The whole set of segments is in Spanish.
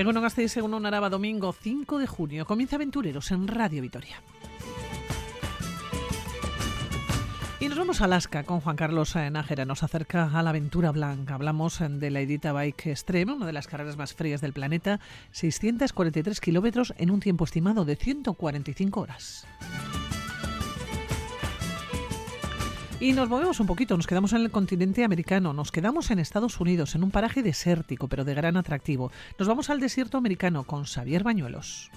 Egunon Gasteiz, según un Araba, domingo 5 de junio. Comienza Aventureros en Radio Vitoria. Y nos vamos a Alaska con Juan Carlos Nájera. Nos acerca a la aventura blanca. Hablamos de la Edita Bike Extreme, una de las carreras más frías del planeta. 643 kilómetros en un tiempo estimado de 145 horas. Y nos movemos un poquito, nos quedamos en el continente americano, nos quedamos en Estados Unidos, en un paraje desértico, pero de gran atractivo. Nos vamos al desierto americano con Xavier Bañuelos.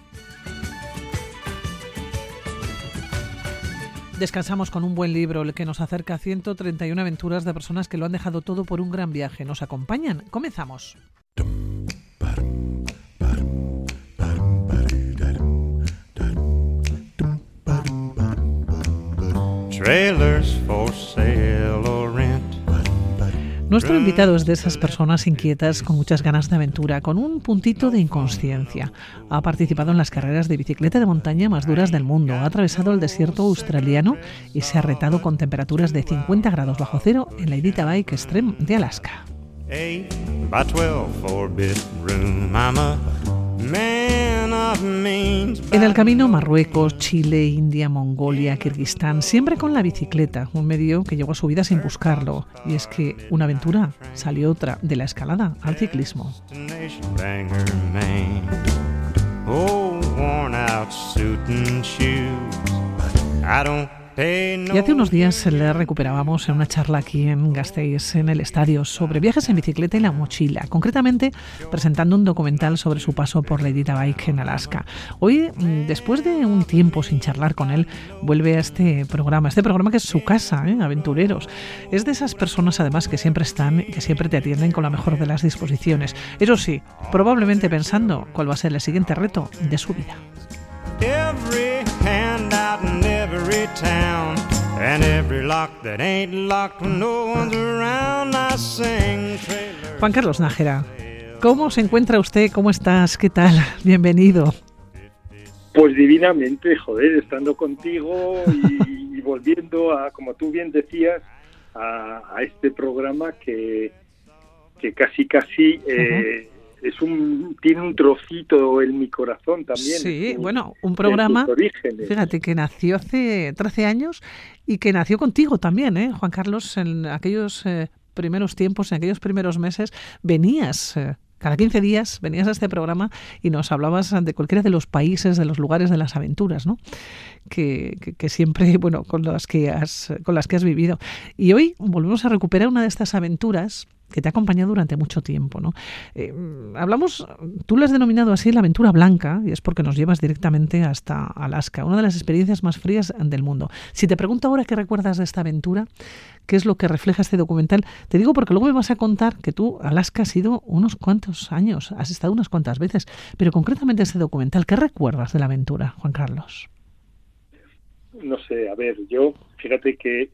Descansamos con un buen libro, el que nos acerca a 131 aventuras de personas que lo han dejado todo por un gran viaje. ¿Nos acompañan? Comenzamos. Nuestro invitado es de esas personas inquietas con muchas ganas de aventura, con un puntito de inconsciencia. Ha participado en las carreras de bicicleta de montaña más duras del mundo, ha atravesado el desierto australiano y se ha retado con temperaturas de 50 grados bajo cero en la Edita Bike Extreme de Alaska. En el camino Marruecos, Chile, India, Mongolia, Kirguistán, siempre con la bicicleta, un medio que llegó a su vida sin buscarlo. Y es que una aventura salió otra, de la escalada al ciclismo. Y hace unos días le recuperábamos en una charla aquí en Gasteiz, en el estadio, sobre viajes en bicicleta y la mochila, concretamente presentando un documental sobre su paso por la Edita Bike en Alaska. Hoy, mm, después de un tiempo sin charlar con él, vuelve a este programa, este programa que es su casa, ¿eh? Aventureros. Es de esas personas además que siempre están y que siempre te atienden con la mejor de las disposiciones. Eso sí, probablemente pensando cuál va a ser el siguiente reto de su vida. Juan Carlos Nájera, ¿cómo se encuentra usted? ¿Cómo estás? ¿Qué tal? Bienvenido. Pues divinamente, joder, estando contigo y, volviendo a, como tú bien decías, a, este programa que, que casi casi eh, es un tiene un trocito en mi corazón también. Sí, bueno, un programa, fíjate, que nació hace 13 años y que nació contigo también, ¿eh? Juan Carlos, en aquellos eh, primeros tiempos, en aquellos primeros meses, venías... Eh, cada 15 días venías a este programa y nos hablabas de cualquiera de los países, de los lugares, de las aventuras, ¿no? Que, que, siempre, bueno, con las que has, con las que has vivido. Y hoy volvemos a recuperar una de estas aventuras que te ha acompañado durante mucho tiempo. ¿no? Eh, hablamos, tú lo has denominado así la aventura blanca, y es porque nos llevas directamente hasta Alaska, una de las experiencias más frías del mundo. Si te pregunto ahora qué recuerdas de esta aventura, qué es lo que refleja este documental, te digo porque luego me vas a contar que tú Alaska has ido unos cuantos años, has estado unas cuantas veces, pero concretamente este documental, ¿qué recuerdas de la aventura, Juan Carlos? No sé, a ver, yo fíjate que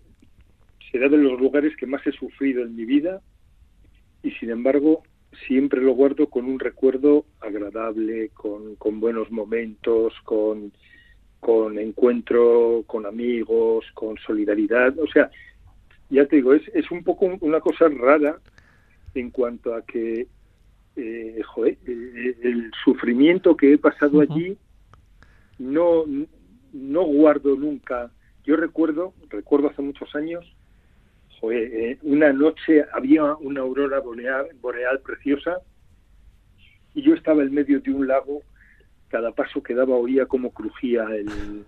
será de los lugares que más he sufrido en mi vida y sin embargo siempre lo guardo con un recuerdo agradable, con, con buenos momentos, con, con encuentro con amigos, con solidaridad. O sea, ya te digo, es, es un poco una cosa rara en cuanto a que, eh, joder, eh, el sufrimiento que he pasado allí no, no guardo nunca. Yo recuerdo, recuerdo hace muchos años, eh, una noche había una aurora boreal, boreal preciosa y yo estaba en medio de un lago, cada paso que daba oía cómo crujía el,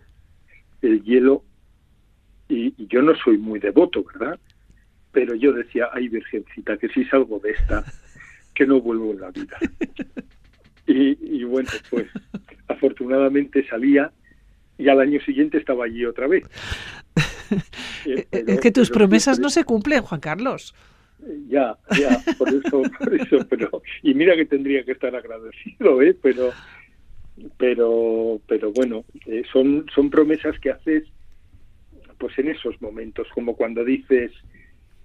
el hielo y, yo no soy muy devoto, ¿verdad? Pero yo decía, ay Virgencita, que si salgo de esta, que no vuelvo en la vida. Y, y bueno, pues afortunadamente salía y al año siguiente estaba allí otra vez. Es que tus promesas no se cumplen, Juan Carlos. Ya, ya, por eso, por eso, pero y mira que tendría que estar agradecido, ¿eh? Pero, pero, pero bueno, eh, son son promesas que haces, pues en esos momentos, como cuando dices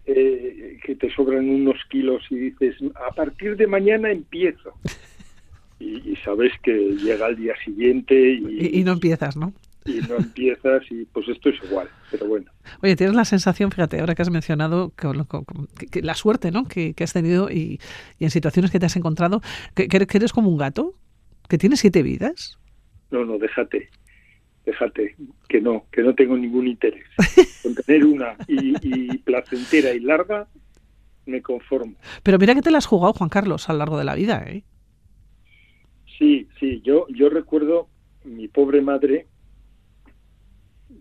eh, que te sobran unos kilos y dices a partir de mañana empiezo y, sabes que llega al día siguiente y, y no empiezas, ¿no? Y no empiezas y pues esto es igual, pero bueno. Oye, tienes la sensación, fíjate, ahora que has mencionado que, la suerte ¿no? que, has tenido y, en situaciones que te has encontrado, que, eres como un gato, que tienes siete vidas. No, no, déjate, déjate, que no, que no tengo ningún interés. Con tener una y, placentera y larga, me conformo. Pero mira que te la has jugado, Juan Carlos, a lo largo de la vida, ¿eh? Sí, sí, yo, yo recuerdo mi pobre madre,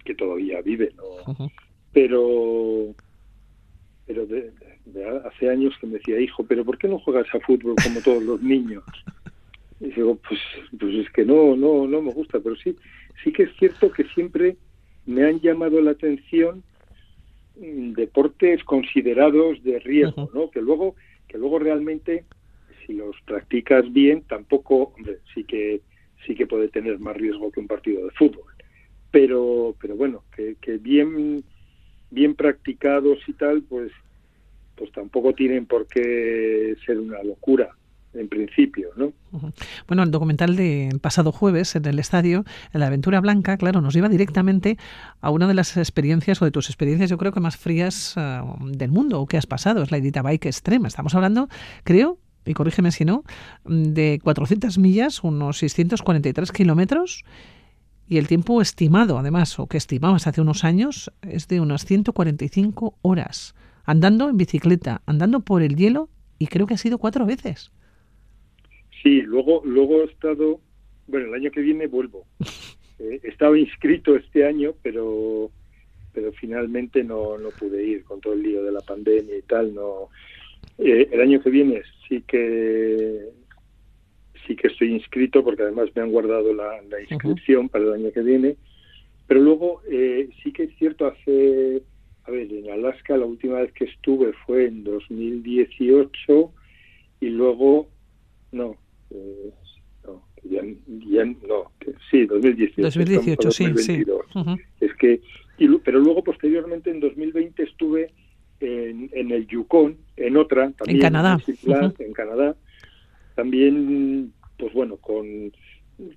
que todavía vive, ¿no? Pero, pero de, hace años que me decía, hijo, pero ¿por qué no juegas a fútbol como todos los niños? Y digo, pues, pues es que no, no, no me gusta, pero sí, sí que es cierto que siempre me han llamado la atención mm, deportes considerados de riesgo, ¿no? Que luego, que luego realmente, si los practicas bien, tampoco, hombre, sí que sí que puede tener más riesgo que un partido de fútbol. Pero, pero bueno, que, que bien, bien practicados y tal, pues, pues tampoco tienen por qué ser una locura en principio, ¿no? Bueno, el documental de pasado jueves en el estadio, en la Aventura Blanca, claro, nos lleva directamente a una de las experiencias o de tus experiencias, yo creo que más frías eh, del mundo o que has pasado, es la Edita Bike Extrema. Estamos hablando, creo, y corrígeme si no, de 400 millas, unos 643 kilómetros. Y el tiempo estimado, además, o que estimabas hace unos años, es de unas 145 horas, andando en bicicleta, andando por el hielo, y creo que ha sido cuatro veces. Sí, luego, luego he estado, bueno, el año que viene vuelvo. Eh, he estado inscrito este año, pero pero finalmente no, no pude ir con todo el lío de la pandemia y tal. No, eh, el año que viene sí que sí que estoy inscrito porque además me han guardado la, inscripción para el año que viene. Pero luego eh, sí que es cierto hace a ver en Alaska la última vez que estuve fue en 2018 y luego no eh, no, ya, ya, no, sí, 2018. 2018, sí, sí. Es que, pero luego posteriormente en 2020 estuve en, en el Yukon, en otra, también en Canadá. En, Canadá, también, pues bueno, con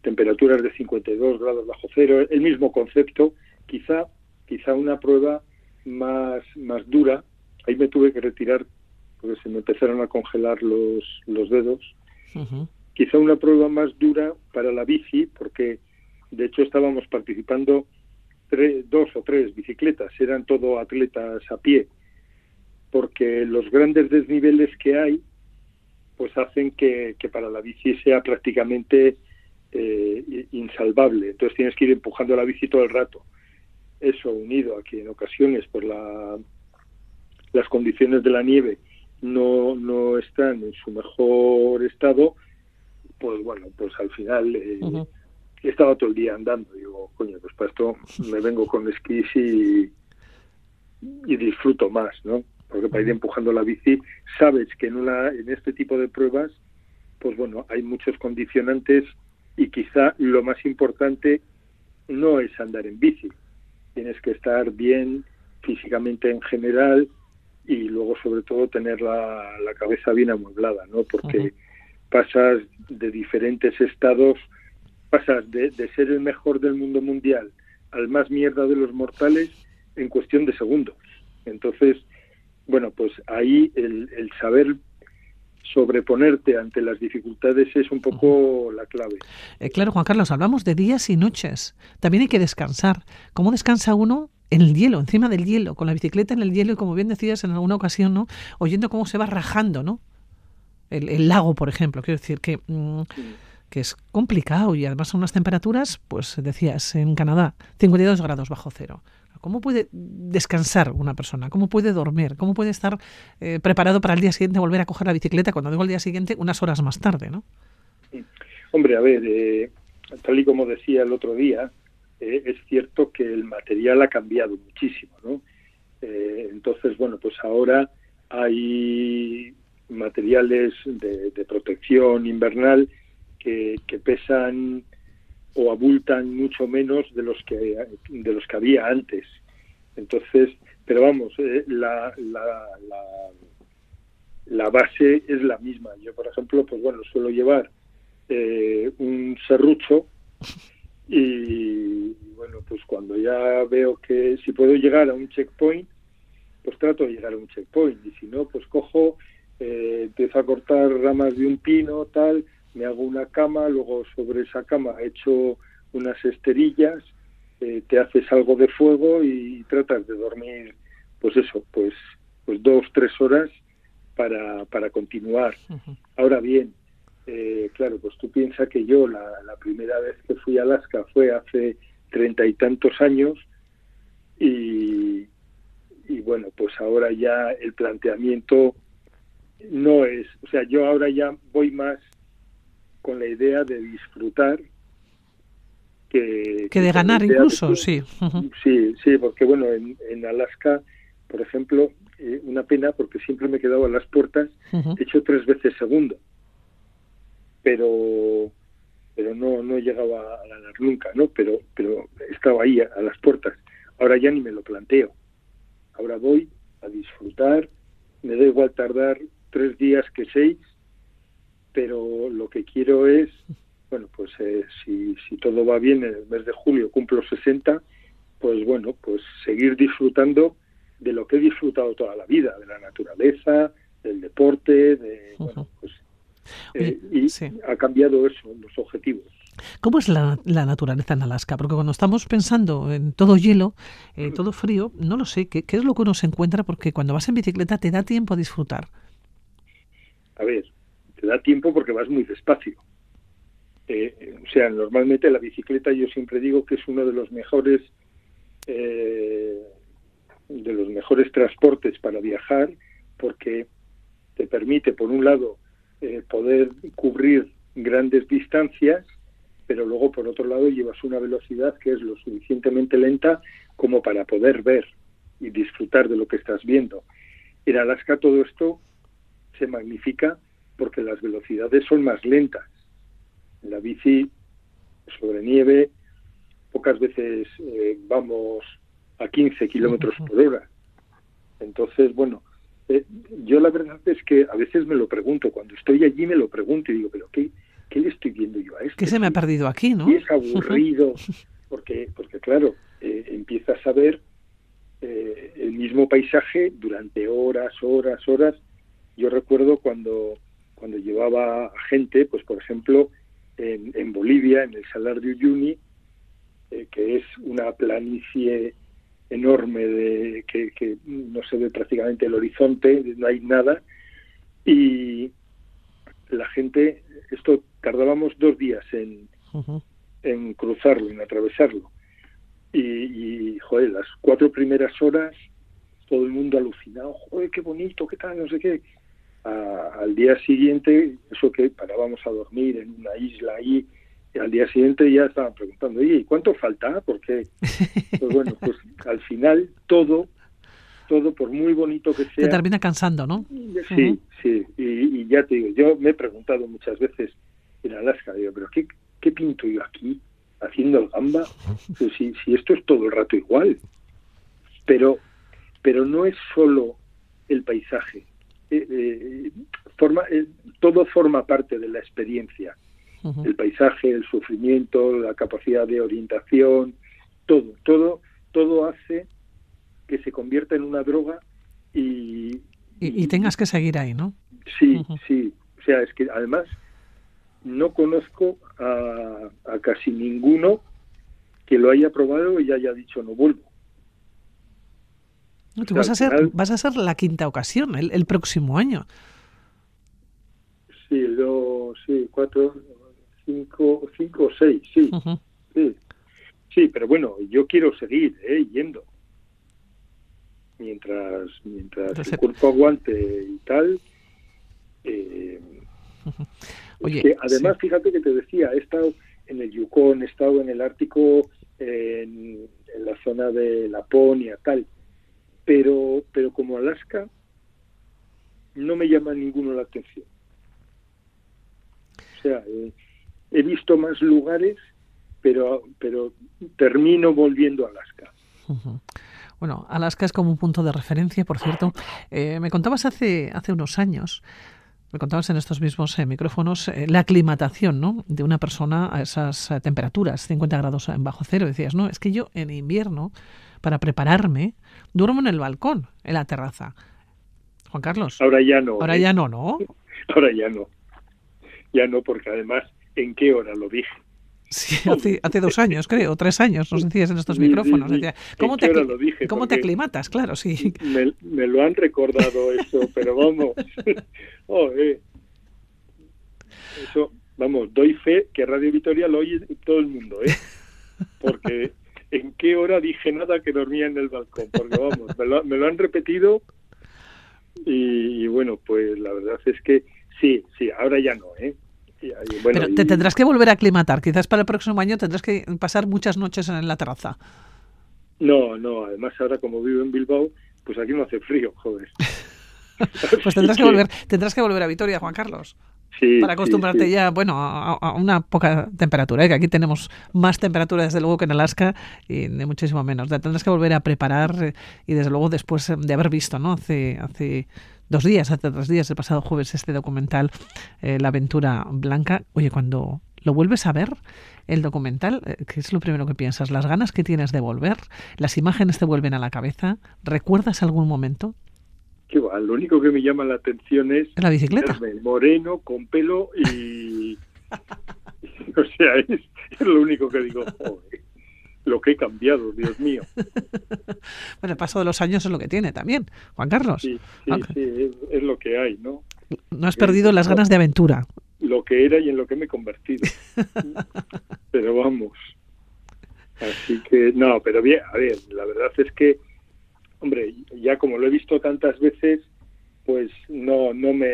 temperaturas de 52 grados bajo cero, el mismo concepto, quizá, quizá una prueba más, más dura. Ahí me tuve que retirar porque se me empezaron a congelar los, los dedos quizá una prueba más dura para la bici, porque de hecho estábamos participando dos o tres bicicletas, eran todo atletas a pie, porque los grandes desniveles que hay, pues hacen que, para la bici sea prácticamente eh, insalvable. Entonces tienes que ir empujando la bici todo el rato. Eso unido a que en ocasiones por la, las condiciones de la nieve no, no están en su mejor estado, pues bueno, pues al final eh, estaba todo el día andando. Digo, coño, pues para esto me vengo con esquís y, y disfruto más, ¿no? Porque para ir empujando la bici, sabes que en, una, en este tipo de pruebas, pues bueno, hay muchos condicionantes y quizá lo más importante no es andar en bici. Tienes que estar bien físicamente en general y luego sobre todo tener la, la cabeza bien amueblada, ¿no? Porque pasas de diferentes estados, pasas de, ser el mejor del mundo mundial al más mierda de los mortales en cuestión de segundos. Entonces, bueno, pues ahí el, saber sobreponerte ante las dificultades es un poco la clave. Eh, claro, Juan Carlos, hablamos de días y noches. También hay que descansar. ¿Cómo descansa uno en el hielo, encima del hielo, con la bicicleta en el hielo y como bien decías en alguna ocasión, ¿no? Oyendo cómo se va rajando, ¿no? el, lago, por ejemplo. Quiero decir que, mm, que es complicado y además son unas temperaturas, pues decías, en Canadá, 52 grados bajo cero. ¿Cómo puede descansar una persona? ¿Cómo puede dormir? ¿Cómo puede estar eh, preparado para el día siguiente volver a coger la bicicleta? Cuando digo el día siguiente, unas horas más tarde, ¿no? Hombre, a ver, eh, tal y como decía el otro día, eh, es cierto que el material ha cambiado muchísimo, ¿no? entonces, bueno, pues ahora hay materiales de, protección invernal que, pesan o abultan mucho menos de los que de los que había antes entonces pero vamos eh, la, la, la, base es la misma yo por ejemplo pues bueno suelo llevar eh, un serrucho y bueno, pues cuando ya veo que si puedo llegar a un checkpoint, pues trato de llegar a un checkpoint. Y si no, pues cojo, eh, empiezo a cortar ramas de un pino, tal, me hago una cama, luego sobre esa cama echo unas esterillas, eh, te haces algo de fuego y tratas de dormir, pues eso, pues, pues dos, tres horas para, para continuar. Ahora bien, eh, claro, pues tú piensas que yo la, primera vez que fui a Alaska fue hace treinta y tantos años y, y bueno, pues ahora ya el planteamiento no es, o sea, yo ahora ya voy más con la idea de disfrutar que, que de ganar incluso, sí. Sí, sí, porque bueno, en, en Alaska, por ejemplo, eh, una pena porque siempre me he quedado a las puertas, he hecho tres veces segundo pero pero no no he llegado a, ganar nunca, ¿no? Pero pero he estado ahí a, las puertas. Ahora ya ni me lo planteo. Ahora voy a disfrutar. Me da igual tardar tres días que seis, pero lo que quiero es, bueno, pues eh, si, si todo va bien en el mes de julio cumplo 60, pues bueno, pues seguir disfrutando de lo que he disfrutado toda la vida, de la naturaleza, del deporte, de, bueno, pues eh, y ha cambiado eso, los objetivos. ¿Cómo es la, naturaleza en Alaska? Porque cuando estamos pensando en todo hielo, eh, todo frío, no lo sé, ¿qué, es lo que uno se encuentra? Porque cuando vas en bicicleta te da tiempo a disfrutar. A ver, te da tiempo porque vas muy despacio. Eh, o sea, normalmente la bicicleta yo siempre digo que es uno de los mejores de los mejores transportes para viajar porque te permite, por un lado, eh, poder cubrir grandes distancias, pero luego por otro lado llevas una velocidad que es lo suficientemente lenta como para poder ver y disfrutar de lo que estás viendo. En Alaska todo esto se magnifica porque las velocidades son más lentas. En la bici sobre nieve pocas veces eh, vamos a 15 kilómetros por hora. Entonces, bueno, eh, yo la verdad es que a veces me lo pregunto, cuando estoy allí me lo pregunto y digo, pero ¿qué, qué le estoy viendo yo a esto? ¿Qué se me ha perdido aquí, no? Y es aburrido, porque, porque claro, eh, empiezas a ver eh, el mismo paisaje durante horas, horas, horas. Yo recuerdo cuando, cuando llevaba gente, pues por ejemplo, en, en Bolivia, en el Salar de Uyuni, que es una planicie enorme de que, no se ve prácticamente el horizonte, no hay nada y la gente, esto tardábamos dos días en, en cruzarlo, en atravesarlo y, y, joder, las cuatro primeras horas todo el mundo alucinado, joder, qué bonito, qué tal, no sé qué. Al día siguiente, eso que parábamos a dormir en una isla ahí, y al día siguiente ya estaban preguntando, ¿y cuánto falta? Porque, pues bueno, pues al final todo, todo por muy bonito que sea... Te termina cansando, ¿no? Sí, sí, y, ya te digo, yo me he preguntado muchas veces en Alaska, digo, ¿pero qué, qué pinto yo aquí haciendo el gamba? Pues si, si esto es todo el rato igual. Pero, pero no es solo el paisaje, eh, eh, forma, eh, todo forma parte de la experiencia el paisaje, el sufrimiento, la capacidad de orientación, todo, todo, todo hace que se convierta en una droga y... Y, tengas que seguir ahí, ¿no? Sí, sí. O sea, es que además no conozco a, casi ninguno que lo haya probado y haya dicho no vuelvo. Tú vas, a ser, vas a ser la quinta ocasión el, el próximo año. Sí, dos, sí, cuatro, cinco, cinco o seis, sí, sí. Sí, pero bueno, yo quiero seguir ¿eh? yendo. Mientras, mientras el cuerpo aguante y tal. Eh, Oye, además, fíjate que te decía, he estado en el Yukon, he estado en el Ártico, en, la zona de Laponia, tal. Pero, pero como Alaska, no me llama ninguno la atención. O sea, eh, he visto más lugares, pero, pero termino volviendo a Alaska. Bueno, Alaska es como un punto de referencia, por cierto. Eh, me contabas hace, hace unos años me contabas en estos mismos eh, micrófonos eh, la aclimatación ¿no? de una persona a esas eh, temperaturas, 50 grados en bajo cero. Decías, no, es que yo en invierno, para prepararme, duermo en el balcón, en la terraza. Juan Carlos. Ahora ya no. Ahora ya no, ¿no? Ahora ya no. Ya no, porque además, ¿en qué hora lo dije? Sí, hace, dos años, creo, tres años, nos decías en estos micrófonos. ¿Cómo, te, ¿cómo te aclimatas? Claro, sí. Me, me, lo han recordado eso, pero vamos. oh, eh. Eso, vamos, doy fe que Radio Vitoria lo oye todo el mundo, ¿eh? Porque en qué hora dije nada que dormía en el balcón, porque vamos, me lo, me lo han repetido y, y bueno, pues la verdad es que sí, sí, ahora ya no, ¿eh? Pero te tendrás que volver a aclimatar. Quizás para el próximo año tendrás que pasar muchas noches en la terraza. No, no. Además, ahora como vivo en Bilbao, pues aquí no hace frío, joder. pues tendrás que volver, tendrás que volver a Vitoria, Juan Carlos. Sí, para acostumbrarte ya, bueno, a, una poca temperatura, ¿eh? que aquí tenemos más temperatura desde luego que en Alaska y de muchísimo menos. Tendrás que volver a preparar eh, y desde luego después de haber visto, ¿no? Hace, hace dos días, hace tres días, el pasado jueves, este documental, eh, La aventura blanca. Oye, cuando lo vuelves a ver, el documental, eh, ¿qué es lo primero que piensas? ¿Las ganas que tienes de volver? ¿Las imágenes te vuelven a la cabeza? ¿Recuerdas algún momento? Qué va, lo único que me llama la atención es... ¿La bicicleta? Moreno, con pelo y... o sea, es, lo único que digo, joder lo que he cambiado, Dios mío. bueno, el paso de los años es lo que tiene también, Juan Carlos. Sí, sí, es, lo que hay, ¿no? No has perdido las ganas de aventura. Lo que era y en lo que me he convertido. pero vamos. Así que, no, pero bien, a ver, la verdad es que, hombre, ya como lo he visto tantas veces, pues no, no me.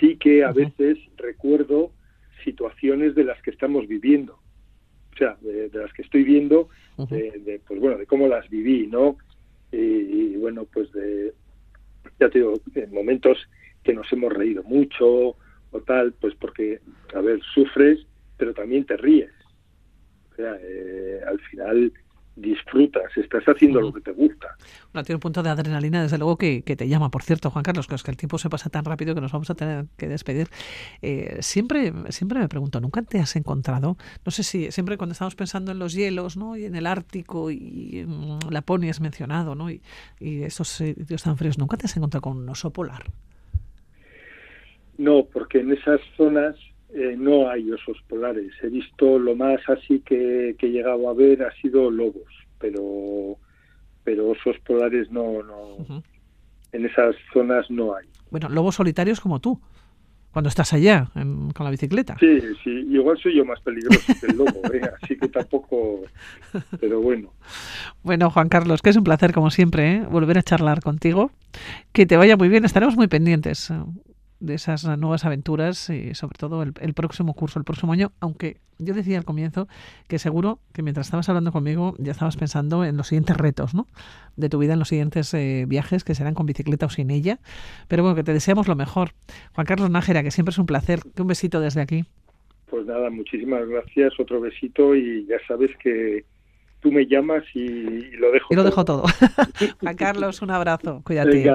Sí que a veces recuerdo situaciones de las que estamos viviendo o sea, de, las que estoy viendo, de, pues bueno, de cómo las viví, ¿no? Y, bueno, pues de, ya te digo, en momentos que nos hemos reído mucho o tal, pues porque, a ver, sufres, pero también te ríes. O sea, eh, al final disfrutas, estás haciendo lo que te gusta. Bueno, tiene un punto de adrenalina, desde luego, que, te llama. Por cierto, Juan Carlos, que es que el tiempo se pasa tan rápido que nos vamos a tener que despedir. Eh, siempre, siempre me pregunto, ¿nunca te has encontrado? No sé si siempre cuando estamos pensando en los hielos, ¿no? Y en el Ártico y mm, Laponia has mencionado, ¿no? Y, y esos sitios tan fríos, ¿nunca te has encontrado con un oso polar? No, porque en esas zonas eh, no hay osos polares. He visto lo más así que, he llegado a ver ha sido lobos, pero pero osos polares no, no en esas zonas no hay. Bueno, lobos solitarios como tú, cuando estás allá con la bicicleta. Sí, sí, igual soy yo más peligroso que el lobo, ¿eh? así que tampoco, pero bueno. Bueno, Juan Carlos, que es un placer como siempre ¿eh? volver a charlar contigo. Que te vaya muy bien, estaremos muy pendientes de esas nuevas aventuras y sobre todo el, próximo curso, el próximo año, aunque yo decía al comienzo que seguro que mientras estabas hablando conmigo ya estabas pensando en los siguientes retos ¿no? de tu vida, en los siguientes eh, viajes que serán con bicicleta o sin ella, pero bueno, que te deseamos lo mejor. Juan Carlos Nájera, que siempre es un placer, que un besito desde aquí. Pues nada, muchísimas gracias, otro besito y ya sabes que tú me llamas y, lo dejo. Y lo dejo todo. Juan Carlos, un abrazo, cuídate.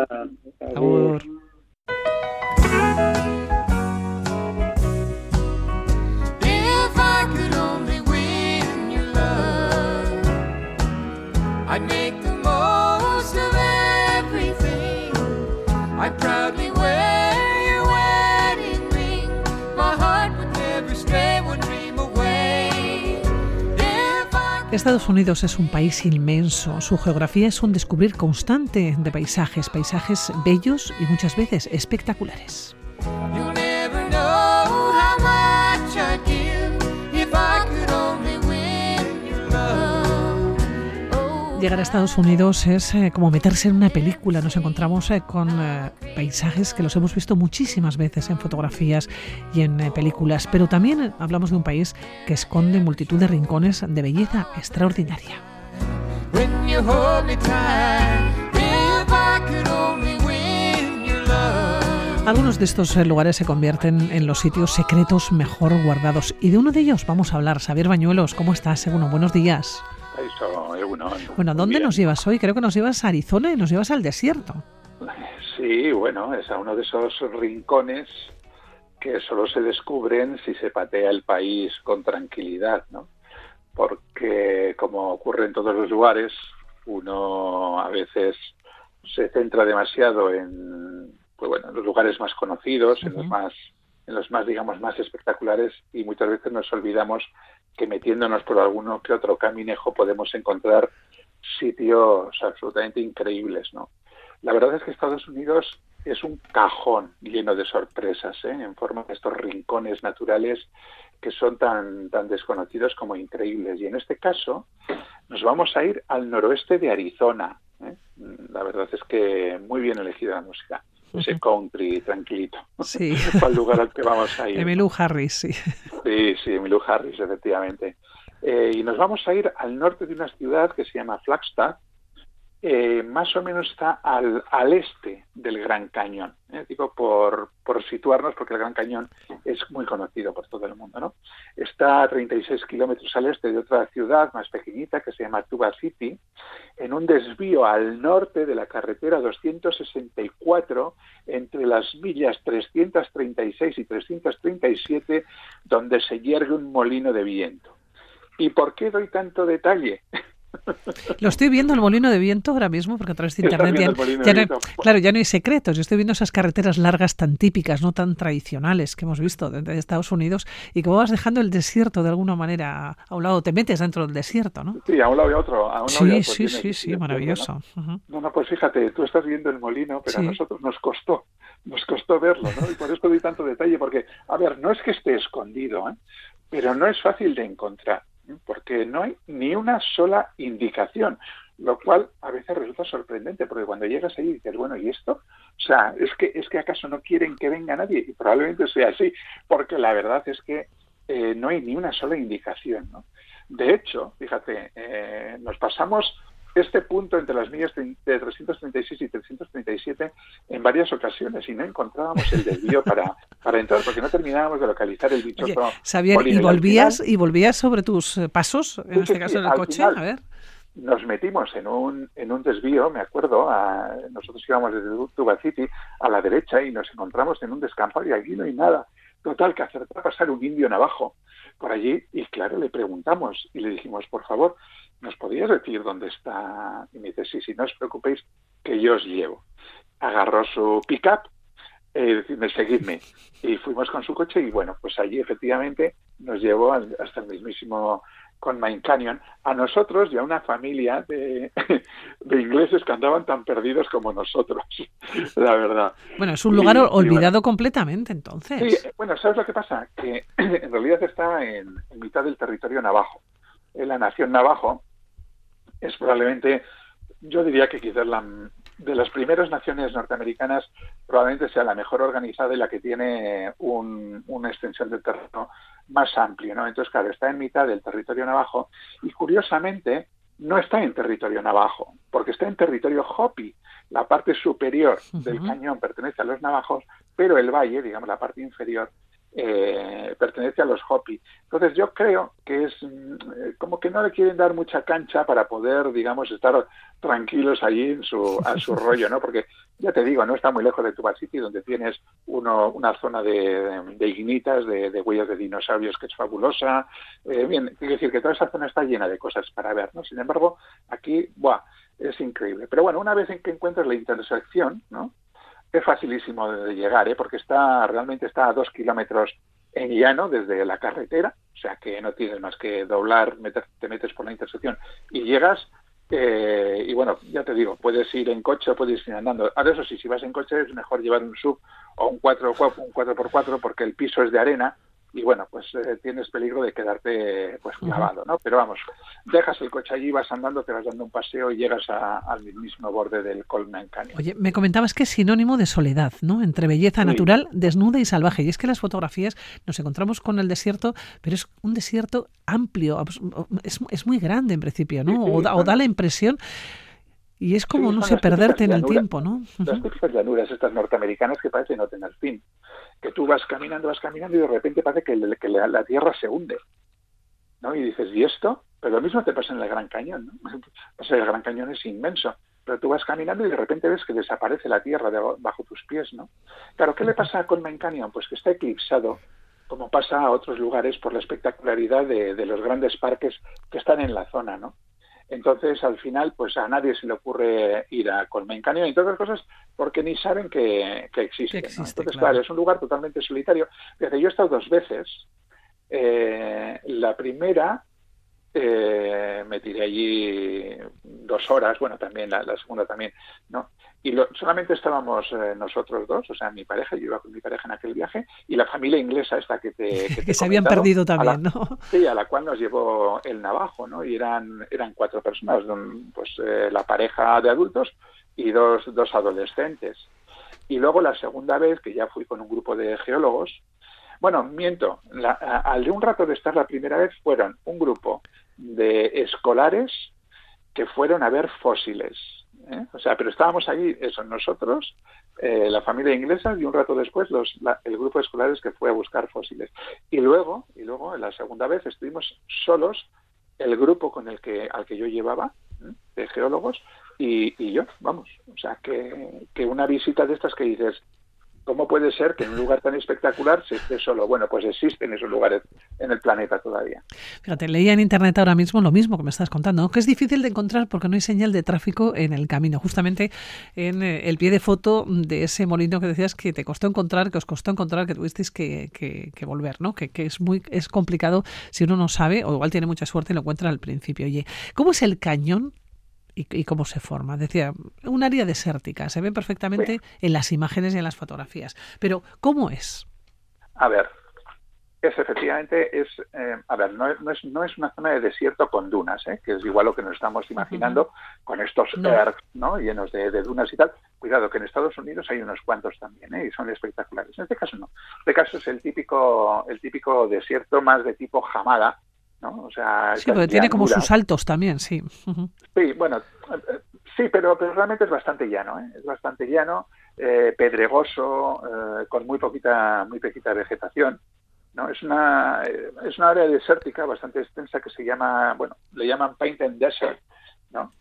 Estados Unidos es un país inmenso. Su geografía es un descubrir constante de paisajes, paisajes bellos y muchas veces espectaculares. Llegar a Estados Unidos es eh, como meterse en una película. Nos encontramos eh, con eh, paisajes que los hemos visto muchísimas veces en fotografías y en películas, pero también hablamos de un país que esconde multitud de rincones de belleza extraordinaria. Algunos de estos lugares se convierten en los sitios secretos mejor guardados y de uno de ellos vamos a hablar. Xavier Bañuelos, ¿cómo estás? Bueno, buenos días. Bueno, ¿dónde nos llevas hoy? Creo que nos llevas a Arizona y nos llevas al desierto. Sí, bueno, es a uno de esos rincones que solo se descubren si se patea el país con tranquilidad, ¿no? Porque como ocurre en todos los lugares, uno a veces se centra demasiado en, pues bueno, en los lugares más conocidos, en los más en los más, digamos, más espectaculares y muchas veces nos olvidamos que metiéndonos por alguno que otro caminejo podemos encontrar sitios absolutamente increíbles, ¿no? La verdad es que Estados Unidos es un cajón lleno de sorpresas, ¿eh? en forma de estos rincones naturales que son tan, tan desconocidos como increíbles. Y en este caso nos vamos a ir al noroeste de Arizona. ¿eh? La verdad es que muy bien elegida la música ese country tranquilito. Sí. el lugar al que vamos a ir. Emilio Harris, sí. Sí, sí, Emilio Harris, efectivamente. Eh, y nos vamos a ir al norte de una ciudad que se llama Flagstaff, eh, más o menos está al, este del Gran Cañón. ¿eh? Digo, por, situarnos, porque el Gran Cañón es muy conocido por todo el mundo. ¿no? Está a 36 kilómetros al este de otra ciudad más pequeñita que se llama Tuba City, en un desvío al norte de la carretera 264 entre las millas 336 y 337, donde se yergue un molino de viento. ¿Y por qué doy tanto detalle? Lo estoy viendo el molino de viento ahora mismo, porque a través de internet ya, no, claro, ya no hay secretos. Yo estoy viendo esas carreteras largas tan típicas, no tan tradicionales que hemos visto desde Estados Unidos y como vas dejando el desierto de alguna manera a un lado, te metes dentro del desierto, ¿no? Sí, a un lado y a otro. A sí, sí, sí, sí, maravilloso. ¿no? no, pues fíjate, tú estás viendo el molino, pero a nosotros nos costó, nos costó verlo, ¿no? Y por eso doy tanto detalle, porque, a ver, no es que esté escondido, ¿eh? pero no es fácil de encontrar porque no hay ni una sola indicación, lo cual a veces resulta sorprendente, porque cuando llegas ahí dices, bueno, ¿y esto? O sea, es que, es que acaso no quieren que venga nadie, y probablemente sea así, porque la verdad es que eh, no hay ni una sola indicación, ¿no? De hecho, fíjate, eh, nos pasamos este punto entre las millas de 336 y 337 en varias ocasiones y no encontrábamos el desvío para, para entrar porque no terminábamos de localizar el bicho. ¿y volvías, ¿y volvías sobre tus eh, pasos, en este caso en el coche? a ver. Nos metimos en un, en un desvío, me acuerdo, nosotros íbamos desde Tuba City a la derecha y nos encontramos en un descampado y allí no hay nada. Total, que acertó a pasar un indio navajo por allí y claro, le preguntamos y le dijimos, por favor, ¿nos podías decir dónde está? Y me dice, sí, sí, no os preocupéis, que yo os llevo. Agarró su pick-up, eh, seguidme. Y fuimos con su coche y bueno, pues allí efectivamente nos llevó hasta el mismísimo con Main Canyon, a nosotros y a una familia de, de, ingleses que andaban tan perdidos como nosotros, la verdad. Bueno, es un lugar olvidado completamente entonces. Sí, bueno, ¿sabes lo que pasa? Que en realidad está en, en mitad del territorio navajo. En la nación navajo es probablemente, yo diría que quizás la, de las primeras naciones norteamericanas probablemente sea la mejor organizada y la que tiene una extensión de terreno más amplio, ¿no? Entonces, claro, está en mitad del territorio navajo y curiosamente no está en territorio navajo, porque está en territorio Hopi. La parte superior del cañón pertenece a los navajos, pero el valle, digamos la parte inferior, eh, pertenece a los Hopi. Entonces yo creo que es mm, como que no le quieren dar mucha cancha para poder, digamos, estar tranquilos allí en su, a su rollo, ¿no? Porque ya te digo, no está muy lejos de Tuba City, donde tienes uno, una zona de, de ignitas, de, huellas de dinosaurios que es fabulosa. Eh, bien, quiero decir que toda esa zona está llena de cosas para ver, ¿no? Sin embargo, aquí, ¡buah! Es increíble. Pero bueno, una vez en que encuentras la intersección, ¿no? Es facilísimo de llegar, ¿eh? porque está realmente está a dos kilómetros en llano desde la carretera, o sea que no tienes más que doblar, te metes por la intersección y llegas. Eh, y bueno, ya te digo, puedes ir en coche o puedes ir andando. Ahora, eso sí, si vas en coche es mejor llevar un sub o un 4, un 4x4 porque el piso es de arena y bueno, pues eh, tienes peligro de quedarte pues clavado, ¿no? Pero vamos, dejas el coche allí, vas andando, te vas dando un paseo y llegas al mismo borde del Coleman Canyon. Oye, me comentabas que es sinónimo de soledad, ¿no? Entre belleza natural, desnuda y salvaje. Y es que las fotografías nos encontramos con el desierto, pero es un desierto amplio, es, es muy grande en principio, ¿no? o, da, o da la impresión y es como, no sé, perderte en el tiempo, ¿no? Las típicas llanuras estas norteamericanas que parecen no tener fin que tú vas caminando, vas caminando y de repente parece que, que la, tierra se hunde. ¿no? Y dices, ¿y esto? Pero lo mismo te pasa en el Gran Cañón. ¿no? el Gran Cañón es inmenso. pero tú vas caminando y de repente ves que desaparece la tierra bajo tus pies, ¿no? Claro, ¿qué le pasa a Colman Canyon? Pues que está eclipsado, como pasa a otros lugares, por la espectacularidad de, de los grandes parques que están en la zona, ¿no? Entonces, al final, pues a nadie se le ocurre ir a Colmain Canyon y todas las cosas porque ni saben que, que existe. Entonces, claro. es un lugar totalmente solitario. Fíjate, yo he estado dos veces. Eh, la primera eh, me tiré allí dos horas, bueno, también la, la segunda también, ¿no? Y lo, solamente estábamos eh, nosotros dos, o sea, mi pareja, yo iba con mi pareja en aquel viaje, y la familia inglesa esta que te... Que, que se habían perdido también, la, ¿no? Sí, a la cual nos llevó el navajo, ¿no? Y eran, eran cuatro personas, pues eh, la pareja de adultos y dos, dos adolescentes. Y luego la segunda vez, que ya fui con un grupo de geólogos, bueno, miento, la, al de un rato de estar la primera vez fueron un grupo de escolares que fueron a ver fósiles. O sea, pero estábamos allí, eso, nosotros, eh, la familia inglesa, y un rato después los, la, el grupo de escolares que fue a buscar fósiles. Y luego, y luego, en la segunda vez, estuvimos solos, el grupo con el que, al que yo llevaba, ¿eh? de geólogos, y, y, yo, vamos. O sea, que, que una visita de estas que dices, ¿Cómo puede ser que en un lugar tan espectacular se esté solo? Bueno, pues existen esos lugares en el planeta todavía. Fíjate, leía en internet ahora mismo lo mismo que me estás contando, que es difícil de encontrar porque no hay señal de tráfico en el camino. Justamente en eh, el pie de foto de ese molino que decías que te costó encontrar, que os costó encontrar, que tuvisteis que, que, que volver, ¿no? Que, que, es muy es complicado si uno no sabe, o igual tiene mucha suerte y lo encuentra al principio. Oye, ¿cómo es el cañón y, y, cómo se forma. Decía, un área desértica, se ve perfectamente en las imágenes y en las fotografías. Pero, ¿cómo es? A ver, es efectivamente, es, eh, a ver, no, no, es, no es una zona de desierto con dunas, ¿eh? que es igual lo que nos estamos imaginando con estos ¿no? llenos de, de, dunas y tal. Cuidado, que en Estados Unidos hay unos cuantos también, ¿eh? y son espectaculares. En este caso no. En este caso es el típico, el típico desierto más de tipo jamada, ¿no? O sea, sí, porque tiene como sus saltos también, sí. Uh -huh. Sí, bueno, sí, pero, pero, realmente es bastante llano, ¿eh? es bastante llano, eh, pedregoso, eh, con muy poquita, muy poquita vegetación. ¿no? Es una, es una área desértica bastante extensa que se llama, bueno, le llaman Painted Desert, ¿no?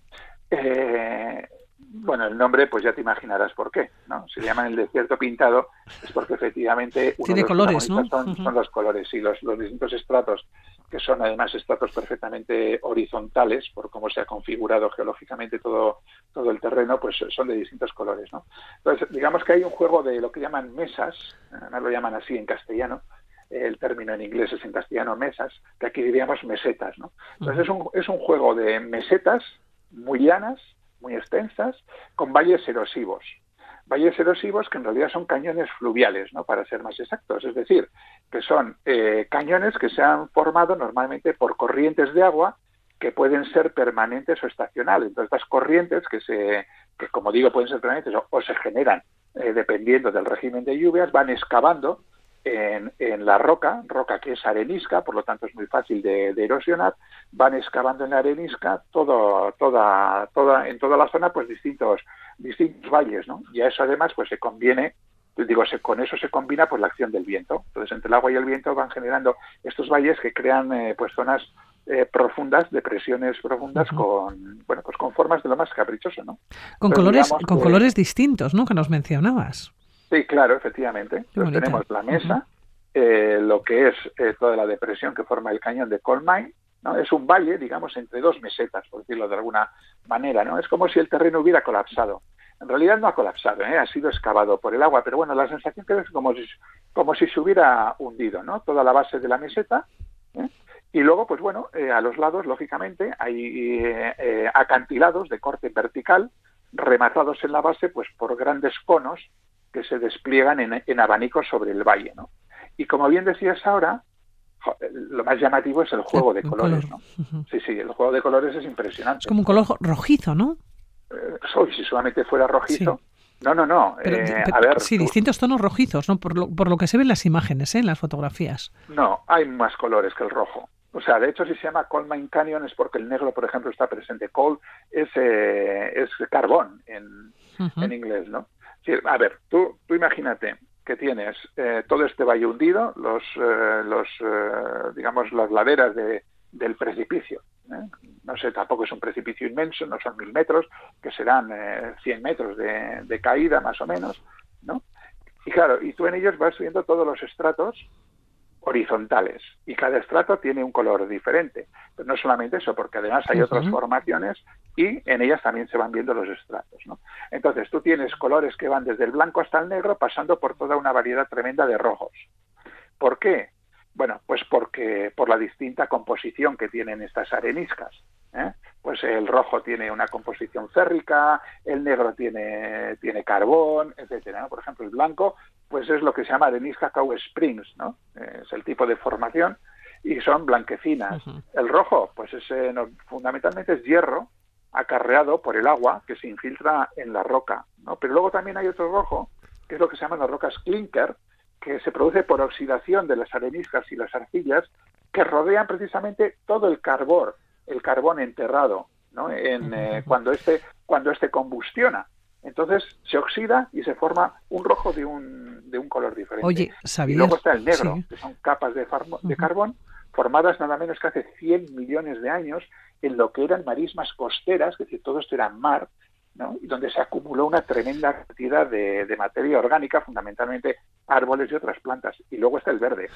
Eh, bueno, el nombre, pues ya te imaginarás por qué, ¿no? Se llama el desierto pintado, es porque efectivamente uno Tiene colores, ¿no? son, uh -huh. son, los colores y los, los distintos estratos, que son además estratos perfectamente horizontales, por cómo se ha configurado geológicamente todo, todo el terreno, pues son de distintos colores, ¿no? Entonces, digamos que hay un juego de lo que llaman mesas, no lo llaman así en castellano, el término en inglés es en castellano mesas, que aquí diríamos mesetas, ¿no? Entonces es, un, es un juego de mesetas muy llanas, muy extensas, con valles erosivos. Valles erosivos que en realidad son cañones fluviales, ¿no? para ser más exactos, es decir, que son eh, cañones que se han formado normalmente por corrientes de agua que pueden ser permanentes o estacionales. Entonces, estas corrientes que, se, que como digo, pueden ser permanentes o, se generan eh, dependiendo del régimen de lluvias, van excavando en, en, la roca, roca que es arenisca, por lo tanto es muy fácil de, de erosionar, van excavando en la arenisca todo, toda, toda, en toda la zona pues distintos, distintos valles, ¿no? Y a eso además pues se conviene, digo, se, con eso se combina pues la acción del viento. Entonces entre el agua y el viento van generando estos valles que crean eh, pues zonas eh, profundas, depresiones profundas uh -huh. con bueno pues con formas de lo más caprichoso, ¿no? Con colores, digamos, con colores distintos, ¿no? Que nos mencionabas. Sí, claro, efectivamente. Entonces tenemos la mesa, eh, lo que es eh, toda la depresión que forma el cañón de Coal Mine, ¿no? Es un valle, digamos, entre dos mesetas, por decirlo de alguna manera, ¿no? Es como si el terreno hubiera colapsado. En realidad no ha colapsado, ¿eh? ha sido excavado por el agua, pero bueno, la sensación que es como si, como si se hubiera hundido, ¿no? Toda la base de la meseta. Y luego, pues bueno, a los lados, lógicamente, hay acantilados de corte vertical, rematados en la base, pues por grandes conos que se despliegan en, en abanicos sobre el valle, ¿no? Y como bien decías ahora, lo más llamativo es el juego de colores, color. ¿no? Sí, sí, el juego de colores es impresionante. Es como un color rojizo, ¿no? Eh, si solamente fuera rojizo. Sí. No, no, no. Pero, eh, pero, a ver, sí, tú... distintos tonos rojizos, ¿no? Por lo, por lo que se ve en las imágenes, ¿eh? en las fotografías. No, hay más colores que el rojo. O sea, de hecho, si se llama Coal Mine Canyon es porque el negro, por ejemplo, está presente. Coal es, eh, es carbón en, uh -huh. en inglés, ¿no? A ver, tú, imagínate que tienes eh, todo este valle hundido, los, eh, los eh, digamos, las laderas de, del precipicio, ¿eh? no sé, tampoco es un precipicio inmenso, no son mil metros, que serán eh, 100 metros de, de, caída más o menos, ¿no? Y claro, y tú en ellos vas subiendo todos los estratos horizontales y cada estrato tiene un color diferente. Pero no solamente eso, porque además hay otras formaciones y en ellas también se van viendo los estratos. ¿no? Entonces tú tienes colores que van desde el blanco hasta el negro pasando por toda una variedad tremenda de rojos. ¿Por qué? Bueno, pues porque por la distinta composición que tienen estas areniscas. ¿eh? Pues el rojo tiene una composición férrica, el negro tiene, tiene carbón, etcétera. ¿no? Por ejemplo, el blanco, pues es lo que se llama arenisca Cow Springs, ¿no? Es el tipo de formación y son blanquecinas. Uh -huh. El rojo, pues es, eh, no, fundamentalmente es hierro acarreado por el agua que se infiltra en la roca, ¿no? Pero luego también hay otro rojo, que es lo que se llaman las rocas clinker, que se produce por oxidación de las areniscas y las arcillas que rodean precisamente todo el carbón, el carbón enterrado, ¿no? En, eh, cuando este cuando este combustiona. Entonces se oxida y se forma un rojo de un, de un color diferente. Oye. Y luego está el negro, sí. que son capas de, de carbón formadas nada menos que hace 100 millones de años en lo que eran marismas costeras, es decir, todo esto era mar, ¿no? y donde se acumuló una tremenda cantidad de, de materia orgánica, fundamentalmente árboles y otras plantas. Y luego está el verde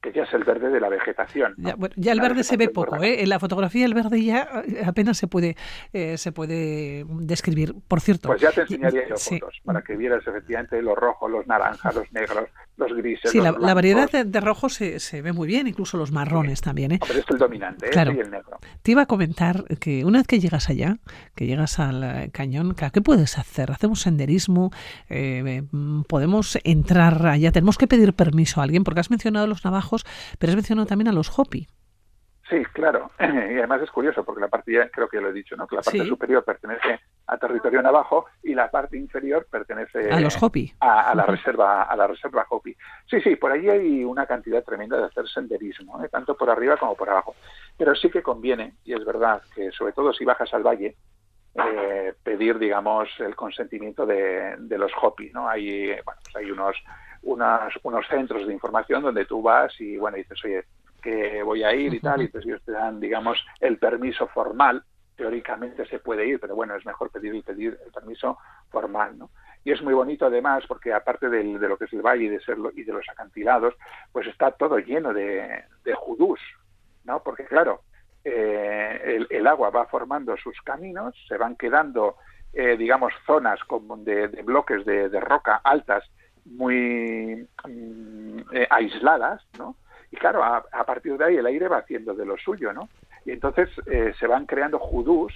que ya es el verde de la vegetación. ¿no? Ya, bueno, ya, el verde se ve poco, ¿eh? En la fotografía el verde ya eh, apenas se puede eh, se puede describir. Por cierto. Pues ya te enseñaría yo sí. fotos para que vieras efectivamente los rojos, los naranjas, los negros, los grises. Sí, los la, blancos. la, variedad de, de rojos se, se, ve muy bien, incluso los marrones sí. también, ¿eh? Pero es el dominante, claro. y el negro. Te iba a comentar que una vez que llegas allá, que llegas al cañón, ¿qué puedes hacer? ¿Hacemos senderismo? Eh, ¿Podemos entrar allá? ¿Tenemos que pedir permiso a alguien? Porque has mencionado los navajos, pero has mencionado también a los Hopi. Sí, claro. Y además es curioso porque la parte, ya creo que lo he dicho, ¿no? Que la parte sí. superior pertenece a territorio navajo y la parte inferior pertenece a los Hopi. A, a la reserva, a la reserva Hopi. Sí, sí, por allí hay una cantidad tremenda de hacer senderismo, ¿eh? tanto por arriba como por abajo. Pero sí que conviene, y es verdad, que sobre todo si bajas al valle, eh, pedir, digamos, el consentimiento de, de los Hopi, ¿no? Hay, bueno, pues hay unos unas, unos centros de información donde tú vas y bueno dices oye que voy a ir y tal y entonces ellos te dan digamos el permiso formal teóricamente se puede ir pero bueno es mejor pedir y pedir el permiso formal no y es muy bonito además porque aparte de lo que es el valle y de serlo y de los acantilados pues está todo lleno de, judús no porque claro eh, el, el, agua va formando sus caminos se van quedando eh, digamos zonas como de, bloques de, roca altas muy mm, eh, aisladas, ¿no? Y claro, a, partir de ahí el aire va haciendo de lo suyo, ¿no? Y entonces eh, se van creando judús,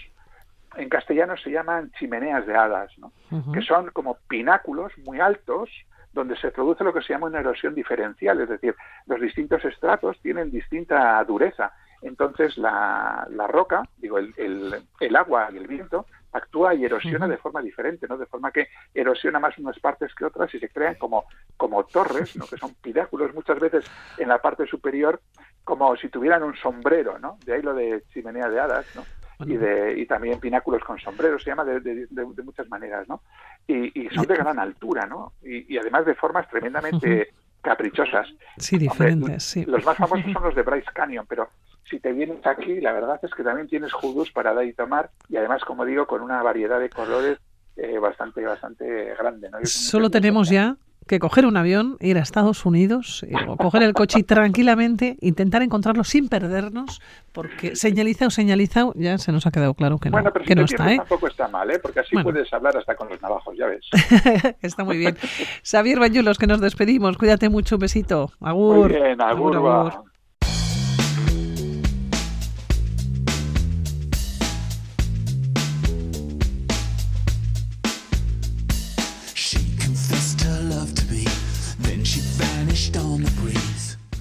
en castellano se llaman chimeneas de hadas, ¿no? Uh -huh. Que son como pináculos muy altos donde se produce lo que se llama una erosión diferencial, es decir, los distintos estratos tienen distinta dureza. Entonces la, la roca, digo, el, el, el agua y el viento actúa y erosiona de forma diferente, ¿no? De forma que erosiona más unas partes que otras y se crean como, como torres, ¿no? Que son pináculos muchas veces en la parte superior como si tuvieran un sombrero, ¿no? De ahí lo de chimenea de hadas, ¿no? Y, de, y también pináculos con sombreros, se llama de, de, de, de muchas maneras, ¿no? Y, y, son de gran altura, ¿no? Y, y además de formas tremendamente caprichosas. Sí, diferentes, Hombre, sí. Los más famosos son los de Bryce Canyon, pero si te vienes aquí, la verdad es que también tienes judús para dar y tomar, y además, como digo, con una variedad de colores eh, bastante, bastante grande. ¿no? Solo tenemos ya que coger un avión, ir a Estados Unidos, eh, o coger el coche y tranquilamente intentar encontrarlo sin perdernos, porque señalizado, señalizado, ya se nos ha quedado claro que no, bueno, pero que si no está. ¿eh? Tampoco está mal, ¿eh? porque así bueno. puedes hablar hasta con los navajos, ya ves. está muy bien. Xavier Bañulos, que nos despedimos. Cuídate mucho, un besito. Agur. Muy bien, agur. agur, agur.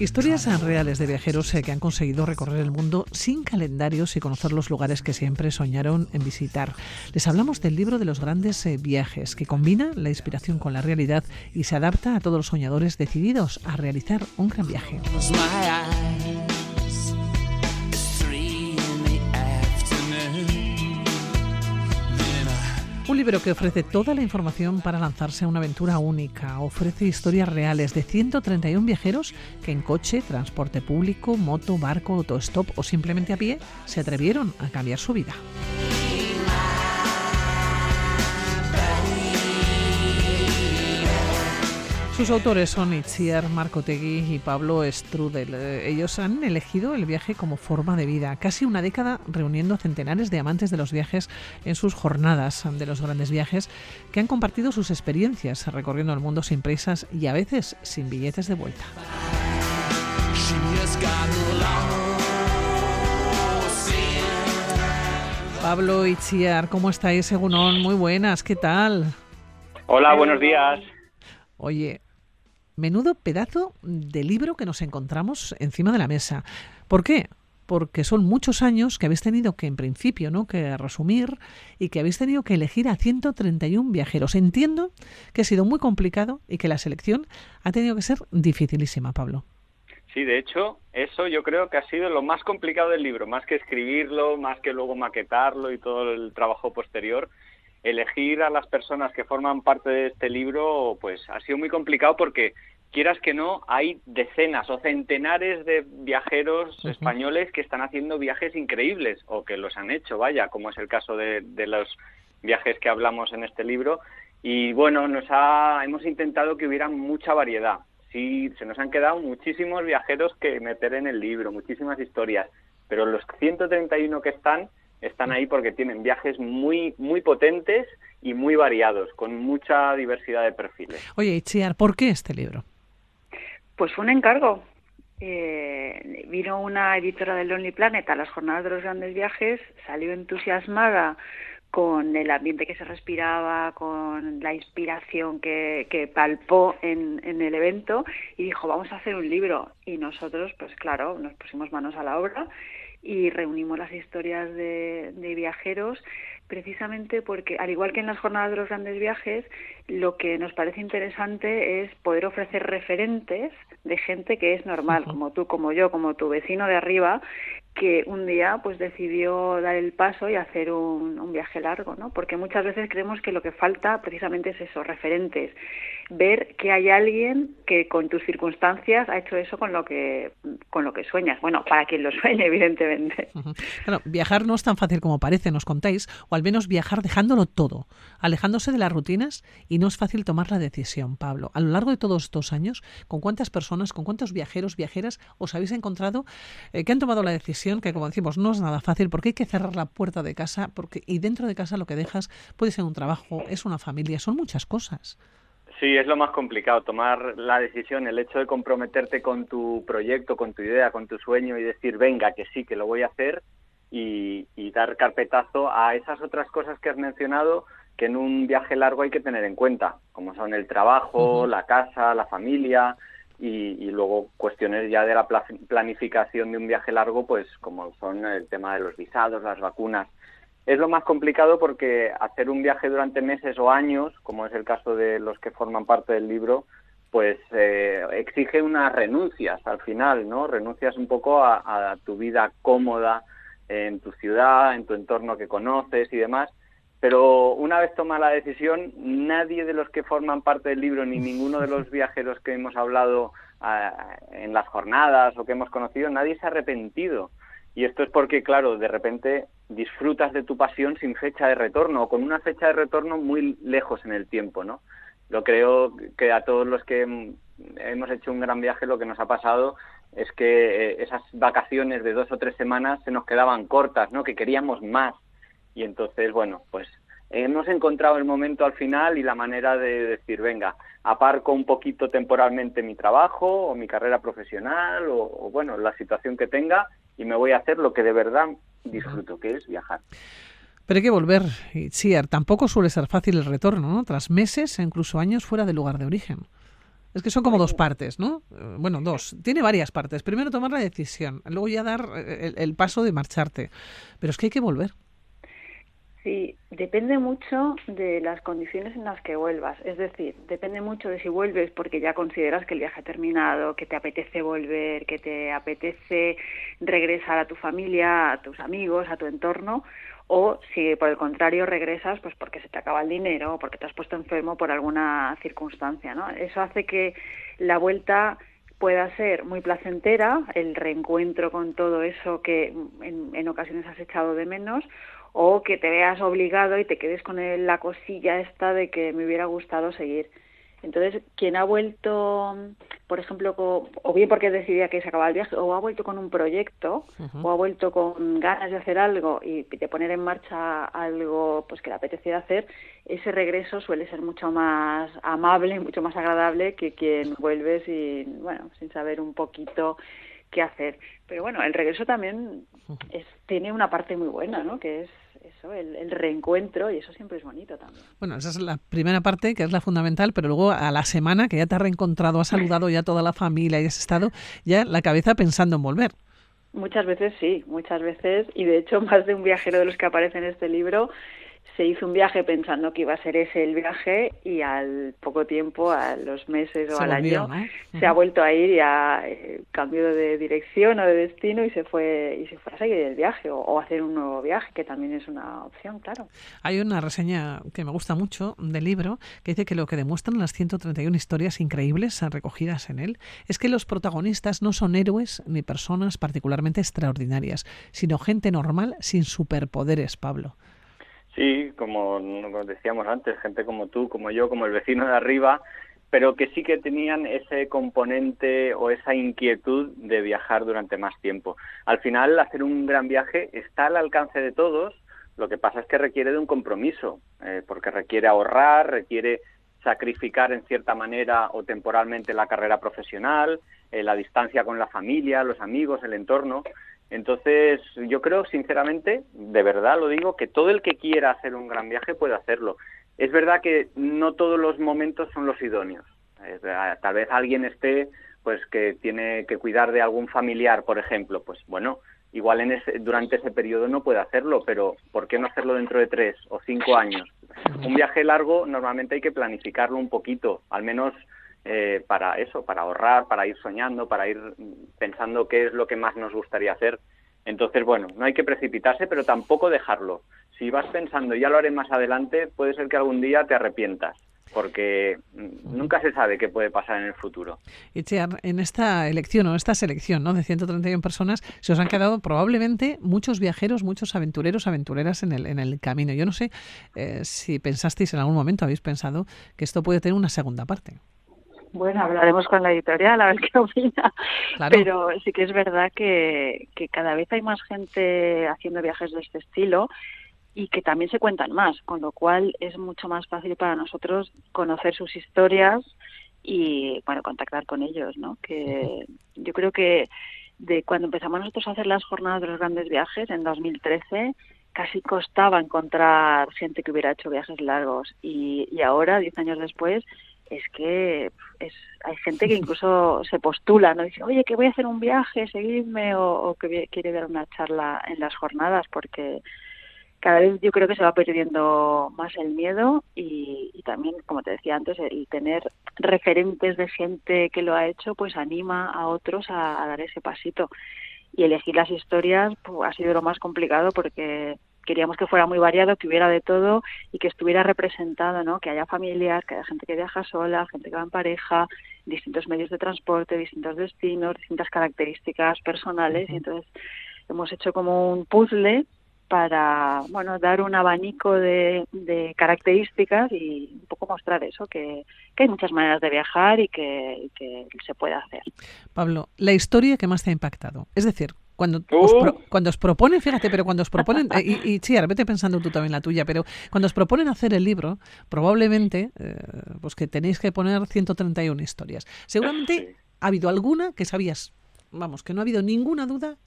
Historias reales de viajeros eh, que han conseguido recorrer el mundo sin calendarios y conocer los lugares que siempre soñaron en visitar. Les hablamos del libro de los grandes eh, viajes, que combina la inspiración con la realidad y se adapta a todos los soñadores decididos a realizar un gran viaje. Libro que ofrece toda la información para lanzarse a una aventura única. Ofrece historias reales de 131 viajeros que en coche, transporte público, moto, barco, autostop o simplemente a pie se atrevieron a cambiar su vida. Sus autores son Itziar Marcotegui y Pablo Strudel. Eh, ellos han elegido el viaje como forma de vida, casi una década reuniendo centenares de amantes de los viajes en sus jornadas de los grandes viajes, que han compartido sus experiencias recorriendo el mundo sin prisas y a veces sin billetes de vuelta. Pablo Itziar, ¿cómo estáis, según Muy buenas, ¿qué tal? Hola, buenos días. Oye, menudo pedazo de libro que nos encontramos encima de la mesa. ¿Por qué? Porque son muchos años que habéis tenido que, en principio, ¿no? que resumir y que habéis tenido que elegir a 131 viajeros. Entiendo que ha sido muy complicado y que la selección ha tenido que ser dificilísima, Pablo. Sí, de hecho, eso yo creo que ha sido lo más complicado del libro, más que escribirlo, más que luego maquetarlo y todo el trabajo posterior elegir a las personas que forman parte de este libro, pues ha sido muy complicado porque quieras que no, hay decenas o centenares de viajeros españoles que están haciendo viajes increíbles o que los han hecho, vaya, como es el caso de, de los viajes que hablamos en este libro. Y bueno, nos ha, hemos intentado que hubiera mucha variedad. Sí, se nos han quedado muchísimos viajeros que meter en el libro, muchísimas historias, pero los 131 que están, están ahí porque tienen viajes muy, muy potentes y muy variados, con mucha diversidad de perfiles. Oye, Itziar, ¿por qué este libro? Pues fue un encargo. Eh, vino una editora del Lonely Planet a las jornadas de los grandes viajes, salió entusiasmada con el ambiente que se respiraba, con la inspiración que, que palpó en, en, el evento y dijo, vamos a hacer un libro. Y nosotros, pues claro, nos pusimos manos a la obra y reunimos las historias de, de, viajeros precisamente porque, al igual que en las jornadas de los grandes viajes, lo que nos parece interesante es poder ofrecer referentes de gente que es normal, como tú, como yo, como tu vecino de arriba, que un día pues decidió dar el paso y hacer un, un, viaje largo, ¿no? Porque muchas veces creemos que lo que falta precisamente es eso, referentes, ver que hay alguien que con tus circunstancias ha hecho eso con lo que con lo que sueñas. Bueno, para quien lo sueñe, evidentemente. Viajar no es tan fácil como parece, nos contáis, o al menos viajar dejándolo todo, alejándose de las rutinas y no es fácil tomar la decisión, Pablo. A lo largo de todos estos años, ¿con cuántas personas, con cuántos viajeros, viajeras os habéis encontrado eh, que han tomado la decisión que, como decimos, no es nada fácil porque hay que cerrar la puerta de casa porque y dentro de casa lo que dejas puede ser un trabajo, es una familia, son muchas cosas. Sí, es lo más complicado, tomar la decisión, el hecho de comprometerte con tu proyecto, con tu idea, con tu sueño y decir, venga, que sí, que lo voy a hacer y, y dar carpetazo a esas otras cosas que has mencionado que en un viaje largo hay que tener en cuenta, como son el trabajo, la casa, la familia, y, luego cuestiones ya de la planificación de un viaje largo, pues como son el tema de los visados, las vacunas. Es lo más complicado porque hacer un viaje durante meses o años, como es el caso de los que forman parte del libro, pues eh, exige unas renuncias al final, ¿no? Renuncias un poco a tu vida cómoda en tu ciudad, en tu entorno que conoces y demás, pero una vez toma la decisión, nadie de los que forman parte del libro, ni ninguno de los viajeros que hemos hablado ah, en las jornadas o que hemos conocido, nadie se ha arrepentido. Y esto es porque, claro, de repente disfrutas de tu pasión sin fecha de retorno o con una fecha de retorno muy lejos en el tiempo, ¿no? Lo creo que a todos los que hemos hecho un gran viaje lo que nos ha pasado es que eh, esas vacaciones de dos o tres semanas se nos quedaban cortas, ¿no? Que queríamos más y entonces, bueno, pues hemos encontrado el momento al final y la manera de decir, venga, aparco un poquito temporalmente mi trabajo o mi carrera profesional o, bueno, la situación que tenga y me voy a hacer lo que de verdad disfruto, que es viajar. Pero hay que volver, sí, tampoco suele ser fácil el retorno, ¿no? Tras meses e incluso años fuera del lugar de origen. Es que son como dos partes, ¿no? Eh, bueno, dos. Tiene varias partes. Primero tomar la decisión, luego ya dar eh, el paso de marcharte. Pero es que hay que volver. Sí, depende mucho de las condiciones en las que vuelvas. Es decir, depende mucho de si vuelves porque ya consideras que el viaje ha terminado, que te apetece volver, que te apetece regresar a tu familia, a tus amigos, a tu entorno, o si por el contrario regresas pues porque se te acaba el dinero o porque te has puesto enfermo por alguna circunstancia, ¿no? Eso hace que la vuelta pueda ser muy placentera, el reencuentro con todo eso que en, en ocasiones has echado de menos, o que te veas obligado y te quedes con la cosilla esta de que me hubiera gustado seguir. Entonces, quien ha vuelto, por ejemplo, o bien porque decidía que se acababa el viaje, o ha vuelto con un proyecto, o ha vuelto con ganas de hacer algo y de poner en marcha algo pues que le apeteciera hacer, ese regreso suele ser mucho más amable, mucho más agradable que quien vuelve sin, bueno, sin saber un poquito qué hacer. Pero bueno, el regreso también es, tiene una parte muy buena, ¿no? Que es eso, el, reencuentro, y eso siempre es bonito también. Bueno, esa es la primera parte, que es la fundamental, pero luego a la semana que ya te has reencontrado, has saludado ya toda la familia y has estado ya la cabeza pensando en volver. Muchas veces sí, muchas veces, y de hecho más de un viajero de los que aparece en este libro se hizo un viaje pensando que iba a ser ese el viaje y al poco tiempo, a los meses o al año, se ha vuelto a ir y ha eh, cambiado de dirección o de destino y se fue y se fue a seguir el viaje o, a hacer un nuevo viaje, que también es una opción, claro. Hay una reseña que me gusta mucho del libro que dice que lo que demuestran las 131 historias increíbles recogidas en él es que los protagonistas no son héroes ni personas particularmente extraordinarias, sino gente normal sin superpoderes, Pablo. Sí, como decíamos antes, gente como tú, como yo, como el vecino de arriba, pero que sí que tenían ese componente o esa inquietud de viajar durante más tiempo. Al final, hacer un gran viaje está al alcance de todos, lo que pasa es que requiere de un compromiso, eh, porque requiere ahorrar, requiere sacrificar en cierta manera o temporalmente la carrera profesional, eh, la distancia con la familia, los amigos, el entorno. Entonces, yo creo, sinceramente, de verdad lo digo, que todo el que quiera hacer un gran viaje puede hacerlo. Es verdad que no todos los momentos son los idóneos. Tal vez alguien esté, pues, que tiene que cuidar de algún familiar, por ejemplo. Pues, bueno, igual en ese, durante ese periodo no puede hacerlo, pero ¿por qué no hacerlo dentro de tres o cinco años? Un viaje largo normalmente hay que planificarlo un poquito, al menos eh, para eso, para ahorrar, para ir soñando, para ir pensando qué es lo que más nos gustaría hacer. Entonces, bueno, no hay que precipitarse, pero tampoco dejarlo. Si vas pensando, ya lo haré más adelante, puede ser que algún día te arrepientas porque nunca se sabe qué puede pasar en el futuro. Y en esta elección o esta selección ¿no? de 131 personas se os han quedado probablemente muchos viajeros, muchos aventureros, aventureras en el, en el camino. Yo no sé eh, si pensasteis en algún momento, habéis pensado que esto puede tener una segunda parte. Bueno, hablaremos con la editorial a ver qué opina. Pero sí que es verdad que, que cada vez hay más gente haciendo viajes de este estilo y que también se cuentan más, con lo cual es mucho más fácil para nosotros conocer sus historias y bueno contactar con ellos, ¿no? Que yo creo que de cuando empezamos nosotros a hacer las jornadas de los grandes viajes en 2013 casi costaba encontrar gente que hubiera hecho viajes largos y, y ahora, diez años después, es que es, hay gente que incluso se postula, ¿no? Dice, oye, que voy a hacer un viaje, seguidme, o, que quiere dar una charla en las jornadas, porque cada vez yo creo que se va perdiendo más el miedo y, también, como te decía antes, el tener referentes de gente que lo ha hecho, pues anima a otros a, a dar ese pasito. Y elegir las historias pues, ha sido lo más complicado porque queríamos que fuera muy variado, que hubiera de todo y que estuviera representado, ¿no? Que haya familias, que haya gente que viaja sola, gente que va en pareja, distintos medios de transporte, distintos destinos, distintas características personales y entonces hemos hecho como un puzzle para bueno dar un abanico de, de, características y un poco mostrar eso que, que hay muchas maneras de viajar y que, que, se puede hacer. Pablo, la historia que más te ha impactado, es decir, cuando, os uh. cuando os proponen, fíjate, pero cuando os proponen, eh, y, y sí, vete pensando tú también la tuya, pero cuando os proponen hacer el libro, probablemente, eh, pues que tenéis que poner 131 historias. Seguramente ha habido alguna que sabías, vamos, que no ha habido ninguna duda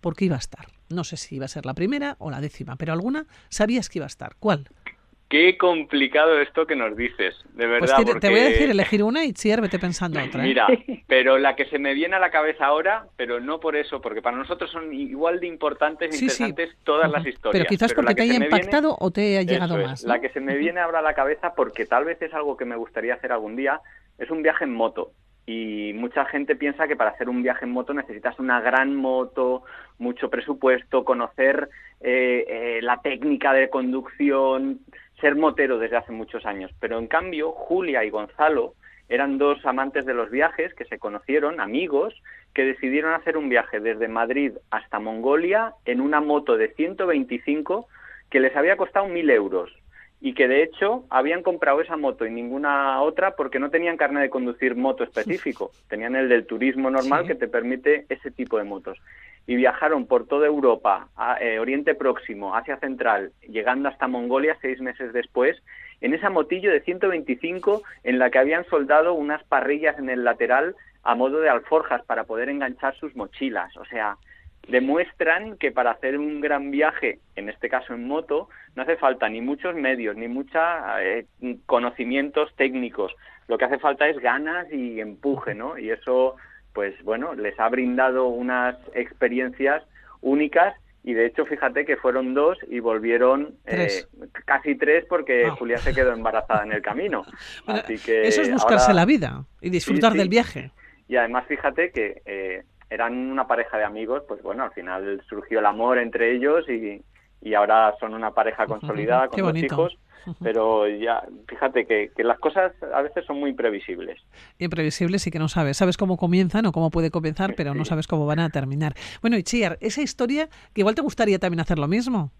por qué iba a estar. No sé si iba a ser la primera o la décima, pero alguna sabías que iba a estar. ¿Cuál? Qué complicado esto que nos dices, de pues verdad. Pues te, voy a decir, elegir una y Chiar, vete pensando otra. ¿eh? Mira, pero la que se me viene a la cabeza ahora, pero no por eso, porque para nosotros son igual de importantes e interesantes todas las historias. Pero quizás porque te haya impactado o te haya llegado más. La que se me viene ahora a la cabeza, porque tal vez es algo que me gustaría hacer algún día, es un viaje en moto. y mucha gente piensa que para hacer un viaje en moto necesitas una gran moto, mucho presupuesto, conocer eh, eh, la técnica de conducción, ser motero desde hace muchos años. Pero en cambio, Julia y Gonzalo eran dos amantes de los viajes que se conocieron, amigos, que decidieron hacer un viaje desde Madrid hasta Mongolia en una moto de 125 que les había costado mil euros y que de hecho habían comprado esa moto y ninguna otra porque no tenían carnet de conducir moto específico, tenían el del turismo normal que te permite ese tipo de motos. Y viajaron por toda Europa, a, eh, Oriente Próximo, Asia Central, llegando hasta Mongolia seis meses después, en esa motillo de 125 en la que habían soldado unas parrillas en el lateral a modo de alforjas para poder enganchar sus mochilas. O sea, demuestran que para hacer un gran viaje, en este caso en moto, no hace falta ni muchos medios, ni muchos eh, conocimientos técnicos. Lo que hace falta es ganas y empuje, ¿no? Y eso, pues bueno, les ha brindado unas experiencias únicas y de hecho fíjate que fueron dos y volvieron eh, casi tres porque ah. Julia se quedó embarazada en el camino. Así que eso es buscarse la vida y disfrutar del viaje. Y además fíjate que eh, eran una pareja de amigos, pues bueno, al final surgió el amor entre ellos y, y ahora son una pareja consolidada con dos hijos. Pero ya, fíjate que, que, las cosas a veces son muy imprevisibles. Imprevisibles y que no sabes. Sabes cómo comienzan o cómo puede comenzar, pero no sabes cómo van a terminar. Bueno, y Chiar, esa historia, que igual te gustaría también hacer lo mismo.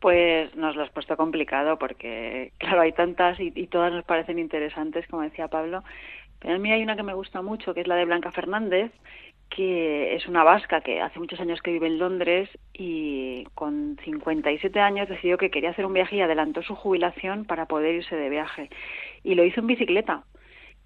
Pues nos lo has puesto complicado porque, claro, hay tantas y, y todas nos parecen interesantes, como decía Pablo. Pero a mí hay una que me gusta mucho, que es la de Blanca Fernández, que es una vasca que hace muchos años que vive en Londres y con 57 años decidió que quería hacer un viaje y adelantó su jubilación para poder irse de viaje. Y lo hizo en bicicleta,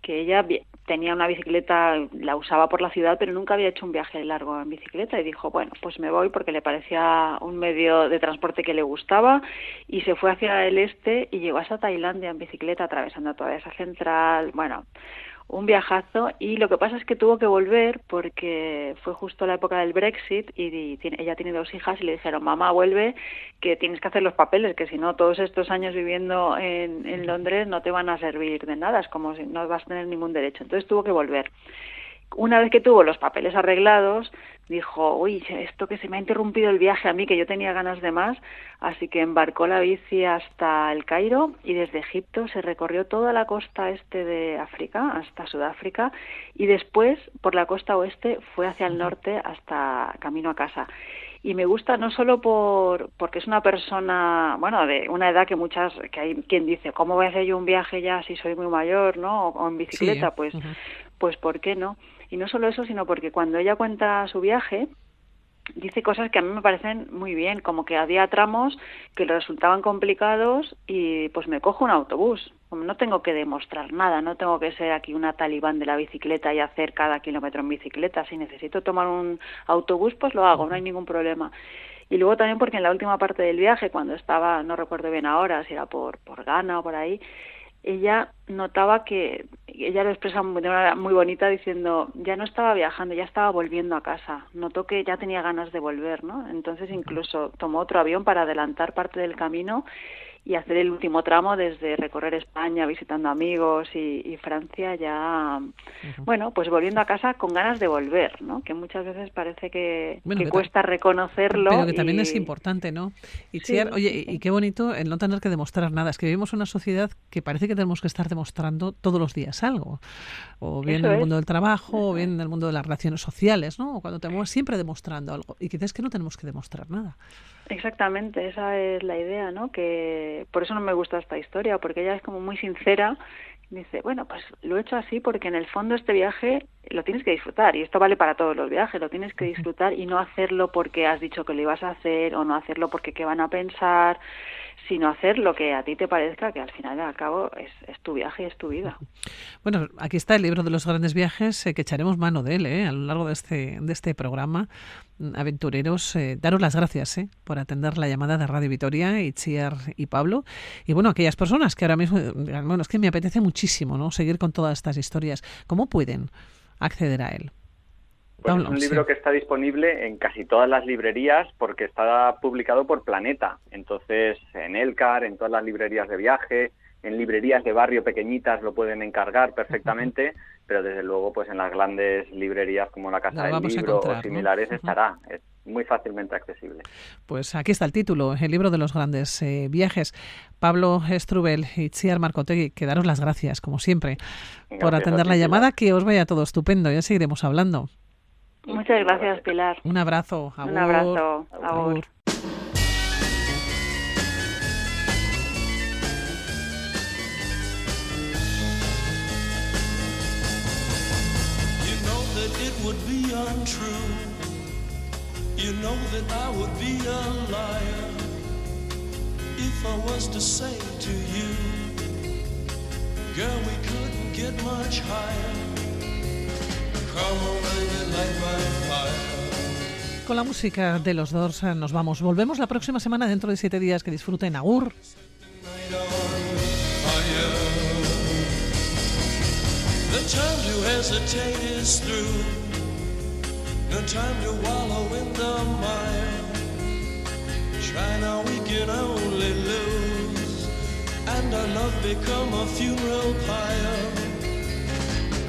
que ella tenía una bicicleta, la usaba por la ciudad, pero nunca había hecho un viaje largo en bicicleta. Y dijo, bueno, pues me voy porque le parecía un medio de transporte que le gustaba y se fue hacia el este y llegó hasta Tailandia en bicicleta, atravesando toda esa central, bueno, un viajazo y lo que pasa es que tuvo que volver porque fue justo la época del Brexit y, ella tiene dos hijas y le dijeron mamá vuelve que tienes que hacer los papeles que si no todos estos años viviendo en, en Londres no te van a servir de nada es como si no vas a tener ningún derecho entonces tuvo que volver una vez que tuvo los papeles arreglados, dijo, uy, esto que se me ha interrumpido el viaje a mí, que yo tenía ganas de más, así que embarcó la bici hasta el Cairo y desde Egipto se recorrió toda la costa este de África, hasta Sudáfrica, y después por la costa oeste fue hacia el norte hasta camino a casa. Y me gusta no solo por porque es una persona, bueno, de una edad que muchas, que hay quien dice, ¿cómo voy a hacer yo un viaje ya si soy muy mayor, no? O, en bicicleta, pues, pues ¿por qué no? Y no solo eso, sino porque cuando ella cuenta su viaje, dice cosas que a mí me parecen muy bien, como que había tramos que le resultaban complicados y pues me cojo un autobús. No tengo que demostrar nada, no tengo que ser aquí una talibán de la bicicleta y hacer cada kilómetro en bicicleta. Si necesito tomar un autobús, pues lo hago, no hay ningún problema. Y luego también porque en la última parte del viaje, cuando estaba, no recuerdo bien ahora, si era por, por Ghana o por ahí, ella notaba que ella lo expresa de una manera muy bonita diciendo ya no estaba viajando ya estaba volviendo a casa notó que ya tenía ganas de volver no entonces incluso tomó otro avión para adelantar parte del camino y hacer el último tramo desde recorrer España visitando amigos y, Francia ya bueno pues volviendo a casa con ganas de volver no que muchas veces parece que, cuesta reconocerlo pero que también es importante no y oye y qué bonito el no tener que demostrar nada. Es que vivimos una sociedad que parece que tenemos que estar demostrando todos los días algo. O bien en el mundo del trabajo o bien en el mundo de las relaciones sociales no cuando tenemos siempre demostrando algo. Y quizás que no tenemos que demostrar nada Exactamente, esa es la idea, ¿no? Que por eso no me gusta esta historia, porque ella es como muy sincera. Dice, bueno, pues lo he hecho así porque en el fondo este viaje lo tienes que disfrutar y esto vale para todos los viajes, lo tienes que disfrutar y no hacerlo porque has dicho que lo ibas a hacer o no hacerlo porque qué van a pensar sino hacer lo que a ti te parezca, que al final y al cabo es, tu viaje y es tu vida. Bueno, aquí está el libro de los grandes viajes, eh, que echaremos mano de él eh, a lo largo de este, de este programa. Mm, aventureros, eh, daros las gracias por atender la llamada de Radio Vitoria, Itziar y Pablo. Y bueno, aquellas personas que ahora mismo bueno, es que me apetece muchísimo ¿no? seguir con todas estas historias. ¿Cómo pueden acceder a él? Pues es un libro que está disponible en casi todas las librerías porque está publicado por Planeta. Entonces, en Elcar, en todas las librerías de viaje, en librerías de barrio pequeñitas lo pueden encargar perfectamente. pero desde luego pues en las grandes librerías como la Casa del Libro o similares estará. Es muy fácilmente accesible. Pues aquí está el título, el libro de los grandes eh, viajes. Pablo Estrubel y Chiar Marcotegui, que daros las gracias, como siempre, por atender la llamada, que os vaya todo estupendo, ya seguiremos hablando. Muchas gracias, Pilar. Un abrazo. Un abrazo. would be untrue. You know that I would be a liar if I was to say to you, girl, we couldn't get much higher. Con la música de los dos eh, nos vamos. Volvemos la próxima semana dentro de siete días. Que disfruten. Agur. The time to hesitate is through. No time to wallow in the mire. Try now, we can only lose. And our love become a funeral pyre.